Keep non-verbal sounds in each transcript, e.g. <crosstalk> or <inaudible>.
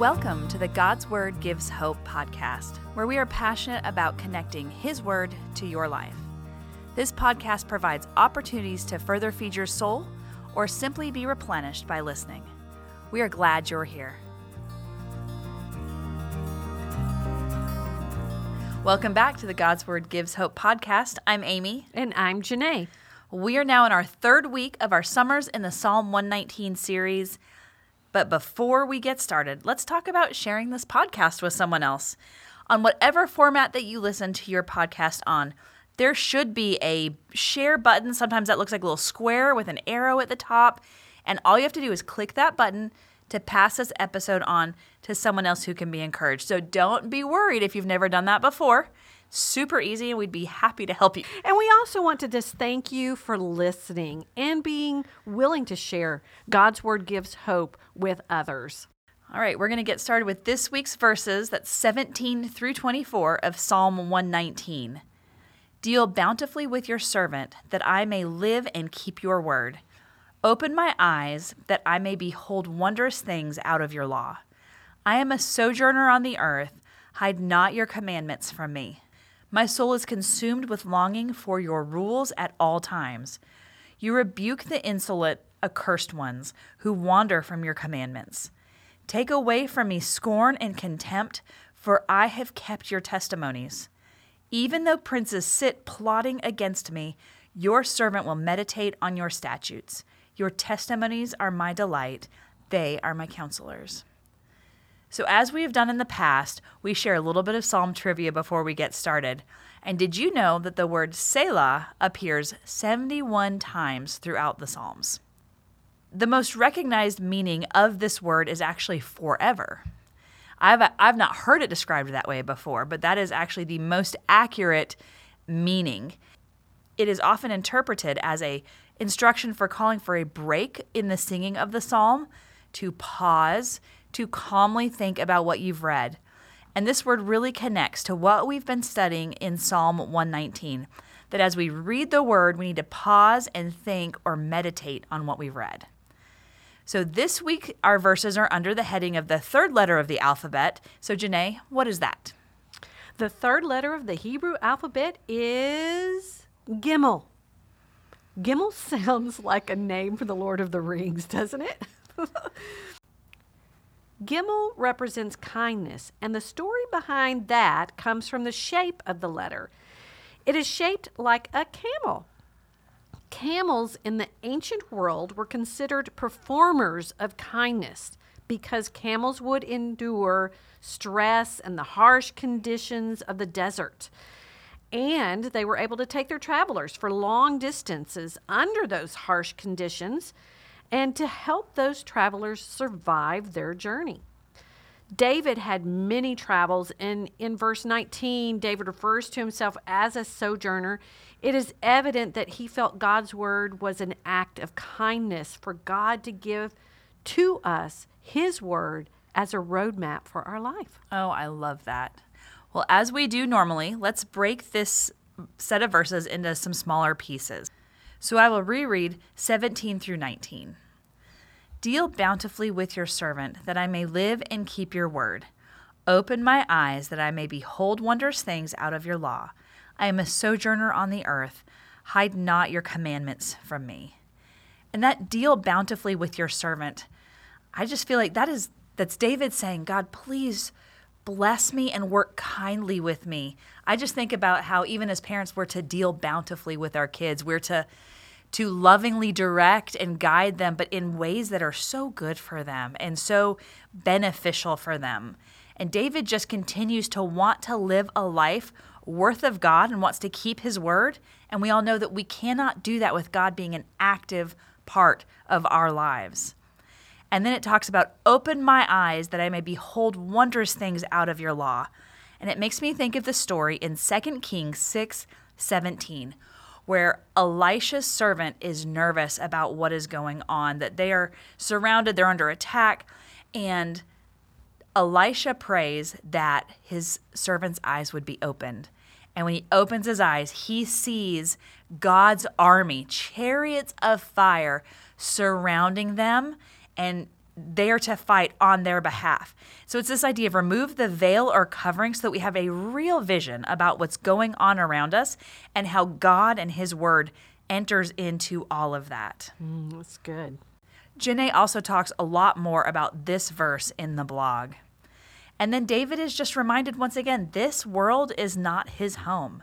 Welcome to the God's Word Gives Hope podcast, where we are passionate about connecting His Word to your life. This podcast provides opportunities to further feed your soul or simply be replenished by listening. We are glad you're here. Welcome back to the God's Word Gives Hope podcast. I'm Amy. And I'm Janae. We are now in our third week of our Summers in the Psalm 119 series. But before we get started, let's talk about sharing this podcast with someone else. On whatever format that you listen to your podcast on, there should be a share button. Sometimes that looks like a little square with an arrow at the top. And all you have to do is click that button to pass this episode on to someone else who can be encouraged. So don't be worried if you've never done that before super easy and we'd be happy to help you. And we also want to just thank you for listening and being willing to share God's Word gives hope with others. All right, we're going to get started with this week's verses that's 17 through 24 of Psalm 119. Deal bountifully with your servant, that I may live and keep your word. Open my eyes, that I may behold wondrous things out of your law. I am a sojourner on the earth. Hide not your commandments from me. My soul is consumed with longing for your rules at all times. You rebuke the insolent, accursed ones who wander from your commandments. Take away from me scorn and contempt, for I have kept your testimonies. Even though princes sit plotting against me, your servant will meditate on your statutes. Your testimonies are my delight, they are my counselors. So, as we have done in the past, we share a little bit of Psalm trivia before we get started. And did you know that the word Selah appears 71 times throughout the Psalms? The most recognized meaning of this word is actually forever. I've, I've not heard it described that way before, but that is actually the most accurate meaning. It is often interpreted as a instruction for calling for a break in the singing of the psalm, to pause, to calmly think about what you've read. And this word really connects to what we've been studying in Psalm 119 that as we read the word, we need to pause and think or meditate on what we've read. So this week, our verses are under the heading of the third letter of the alphabet. So, Janae, what is that? The third letter of the Hebrew alphabet is Gimel. Gimel <laughs> sounds like a name for the Lord of the Rings, doesn't it? <laughs> Gimel represents kindness, and the story behind that comes from the shape of the letter. It is shaped like a camel. Camels in the ancient world were considered performers of kindness because camels would endure stress and the harsh conditions of the desert. And they were able to take their travelers for long distances under those harsh conditions and to help those travelers survive their journey. David had many travels, and in verse 19, David refers to himself as a sojourner. It is evident that he felt God's word was an act of kindness for God to give to us his word as a roadmap for our life. Oh, I love that. Well, as we do normally, let's break this set of verses into some smaller pieces. So I will reread 17 through 19. Deal bountifully with your servant, that I may live and keep your word. Open my eyes, that I may behold wondrous things out of your law. I am a sojourner on the earth. Hide not your commandments from me. And that deal bountifully with your servant, I just feel like that is that's David saying, God, please bless me and work kindly with me. I just think about how even as parents we're to deal bountifully with our kids. We're to to lovingly direct and guide them, but in ways that are so good for them and so beneficial for them. And David just continues to want to live a life worth of God and wants to keep his word. And we all know that we cannot do that with God being an active part of our lives. And then it talks about open my eyes that I may behold wondrous things out of your law. And it makes me think of the story in 2 Kings 6 17, where Elisha's servant is nervous about what is going on, that they are surrounded, they're under attack, and Elisha prays that his servant's eyes would be opened. And when he opens his eyes, he sees God's army, chariots of fire surrounding them, and they are to fight on their behalf. So it's this idea of remove the veil or covering so that we have a real vision about what's going on around us and how God and His Word enters into all of that. Mm, that's good. Janae also talks a lot more about this verse in the blog. And then David is just reminded once again this world is not his home.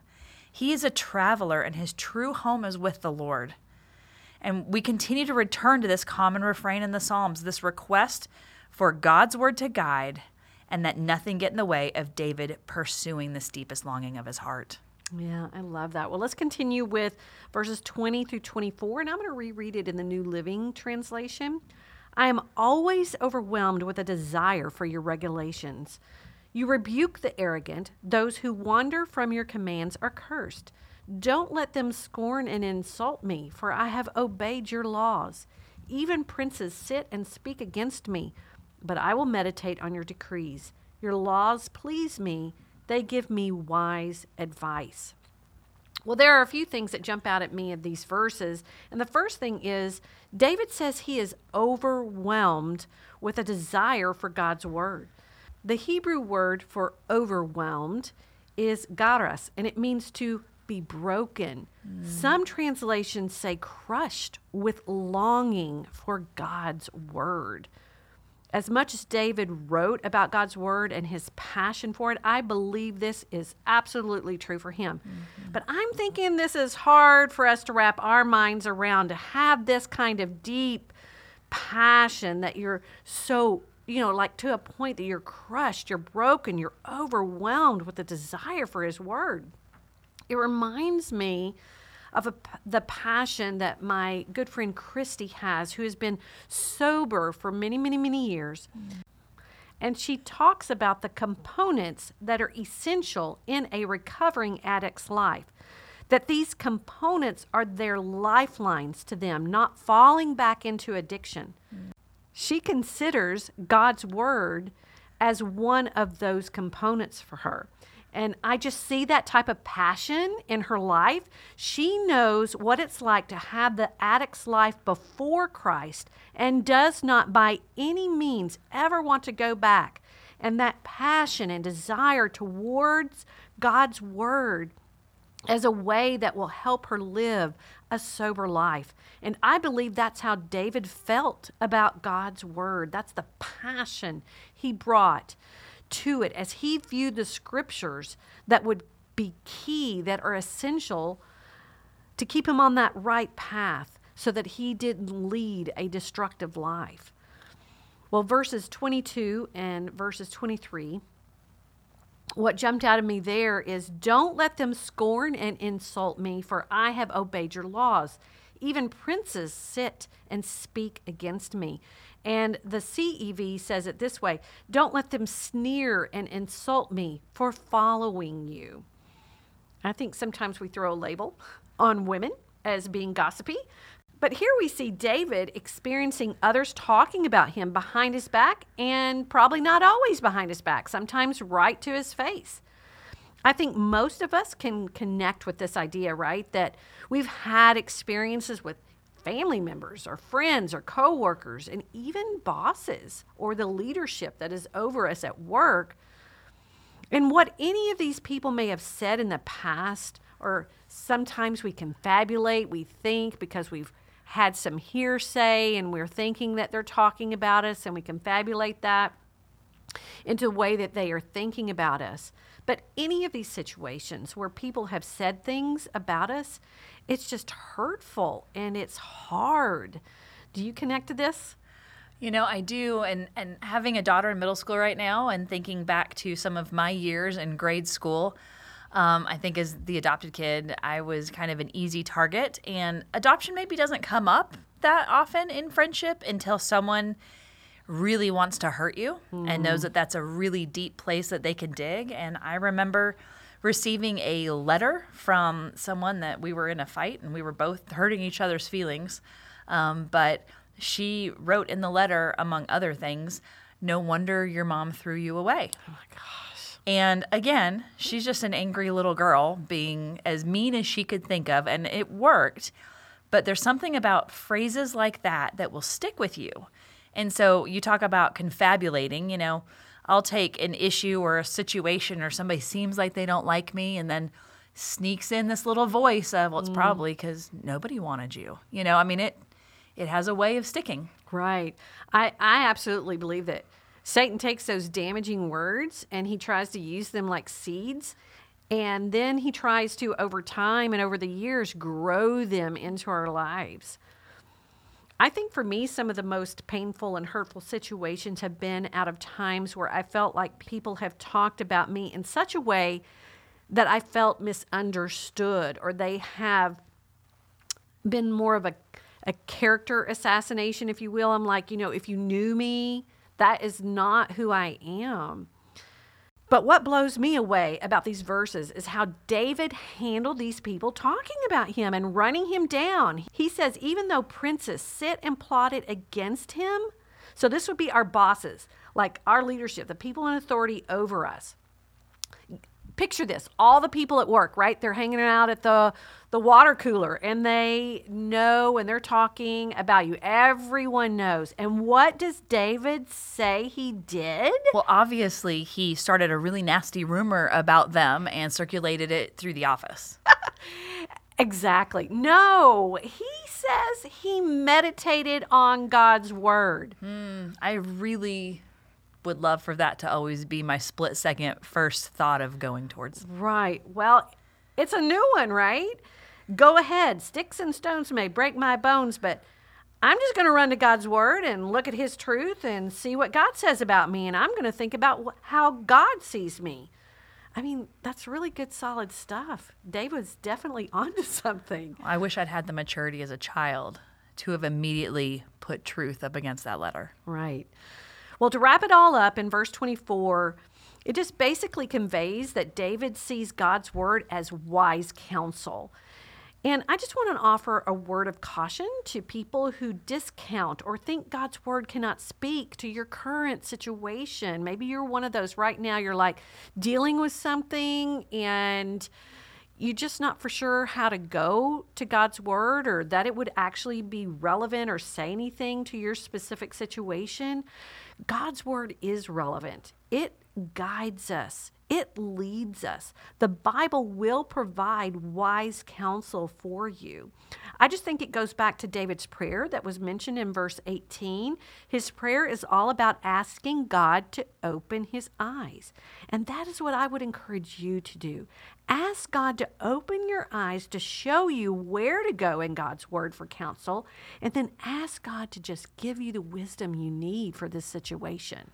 He is a traveler, and his true home is with the Lord. And we continue to return to this common refrain in the Psalms this request for God's word to guide, and that nothing get in the way of David pursuing this deepest longing of his heart. Yeah, I love that. Well, let's continue with verses 20 through 24, and I'm going to reread it in the New Living Translation. I am always overwhelmed with a desire for your regulations. You rebuke the arrogant. Those who wander from your commands are cursed. Don't let them scorn and insult me, for I have obeyed your laws. Even princes sit and speak against me, but I will meditate on your decrees. Your laws please me, they give me wise advice. Well, there are a few things that jump out at me of these verses. And the first thing is David says he is overwhelmed with a desire for God's word. The Hebrew word for overwhelmed is garas, and it means to be broken. Mm. Some translations say crushed with longing for God's word as much as David wrote about God's word and his passion for it, I believe this is absolutely true for him. Mm-hmm. But I'm thinking this is hard for us to wrap our minds around to have this kind of deep passion that you're so, you know, like to a point that you're crushed, you're broken, you're overwhelmed with the desire for his word. It reminds me of a, the passion that my good friend Christy has, who has been sober for many, many, many years. Mm. And she talks about the components that are essential in a recovering addict's life. That these components are their lifelines to them, not falling back into addiction. Mm. She considers God's word as one of those components for her. And I just see that type of passion in her life. She knows what it's like to have the addict's life before Christ and does not by any means ever want to go back. And that passion and desire towards God's word as a way that will help her live a sober life. And I believe that's how David felt about God's word. That's the passion he brought to it as he viewed the scriptures that would be key, that are essential to keep him on that right path so that he didn't lead a destructive life. Well, verses 22 and verses 23, what jumped out of me there is don't let them scorn and insult me, for I have obeyed your laws. Even princes sit and speak against me. And the CEV says it this way Don't let them sneer and insult me for following you. I think sometimes we throw a label on women as being gossipy. But here we see David experiencing others talking about him behind his back and probably not always behind his back, sometimes right to his face. I think most of us can connect with this idea, right? That we've had experiences with family members or friends or coworkers and even bosses or the leadership that is over us at work. And what any of these people may have said in the past, or sometimes we confabulate, we think because we've had some hearsay and we're thinking that they're talking about us and we confabulate that into a way that they are thinking about us. But any of these situations where people have said things about us, it's just hurtful and it's hard. Do you connect to this? You know, I do, and and having a daughter in middle school right now, and thinking back to some of my years in grade school, um, I think as the adopted kid, I was kind of an easy target, and adoption maybe doesn't come up that often in friendship until someone really wants to hurt you mm. and knows mm. that that's a really deep place that they can dig. And I remember receiving a letter from someone that we were in a fight and we were both hurting each other's feelings. Um, but she wrote in the letter, among other things, no wonder your mom threw you away. Oh my gosh. And again, she's just an angry little girl being as mean as she could think of, and it worked. But there's something about phrases like that that will stick with you And so you talk about confabulating, you know, I'll take an issue or a situation or somebody seems like they don't like me and then sneaks in this little voice of, well, it's mm. probably because nobody wanted you. You know, I mean, it it has a way of sticking. Right. I, I absolutely believe that Satan takes those damaging words and he tries to use them like seeds. And then he tries to, over time and over the years, grow them into our lives. I think for me, some of the most painful and hurtful situations have been out of times where I felt like people have talked about me in such a way that I felt misunderstood, or they have been more of a, a character assassination, if you will. I'm like, you know, if you knew me, that is not who I am. But what blows me away about these verses is how David handled these people talking about him and running him down. He says, even though princes sit and plotted against him, so this would be our bosses, like our leadership, the people in authority over us picture this all the people at work right? They're hanging out at the the water cooler and they know and they're talking about you. Everyone knows. And what does david say he did? Well, obviously, he started a really nasty rumor about them and circulated it through the office. <laughs> exactly. No he says he meditated on god's word. Hmm. I really would love for that to always be my split second first thought of going towards. right well it's a new one right go ahead sticks and stones may break my bones but I'm just going to run to God's word and look at his truth and see what God says about me. And I'm going to think about how God sees me. I mean, that's really good, solid stuff. David's definitely <laughs> onto something. I wish I'd had the maturity as a child to have immediately put truth up against that letter. Right. Well, to wrap it all up in verse 24, it just basically conveys that David sees God's word as wise counsel. And I just want to offer a word of caution to people who discount or think God's word cannot speak to your current situation. Maybe you're one of those right now, you're like dealing with something and you're just not for sure how to go to God's word or that it would actually be relevant or say anything to your specific situation. God's word is relevant. It guides us. It leads us. The Bible will provide wise counsel for you. I just think it goes back to David's prayer that was mentioned in verse 18. His prayer is all about asking God to open his eyes. And that is what I would encourage you to do. Ask God to open your eyes to show you where to go in God's word for counsel, and then ask God to just give you the wisdom you need for this situation.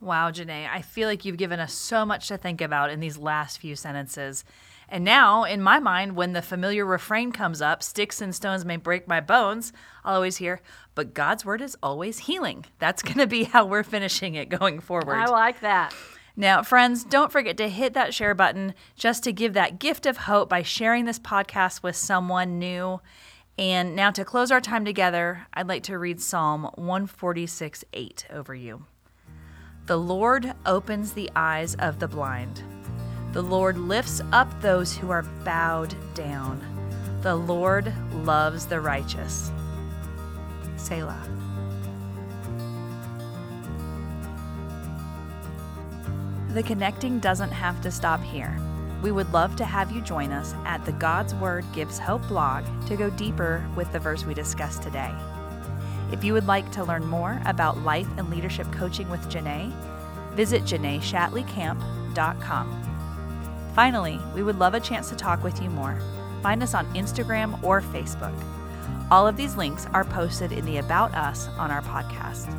Wow, Janae, I feel like you've given us so much to think about in these last few sentences. And now, in my mind, when the familiar refrain comes up, sticks and stones may break my bones, I'll always hear, but God's word is always healing. That's <laughs> going to be how we're finishing it going forward. I like that. Now, friends, don't forget to hit that share button just to give that gift of hope by sharing this podcast with someone new. And now, to close our time together, I'd like to read Psalm 146 8 over you. The Lord opens the eyes of the blind. The Lord lifts up those who are bowed down. The Lord loves the righteous. Selah. The connecting doesn't have to stop here. We would love to have you join us at the God's Word Gives Hope blog to go deeper with the verse we discussed today. If you would like to learn more about life and leadership coaching with Janae, visit janaeshatleycamp.com. Finally, we would love a chance to talk with you more. Find us on Instagram or Facebook. All of these links are posted in the About Us on our podcast.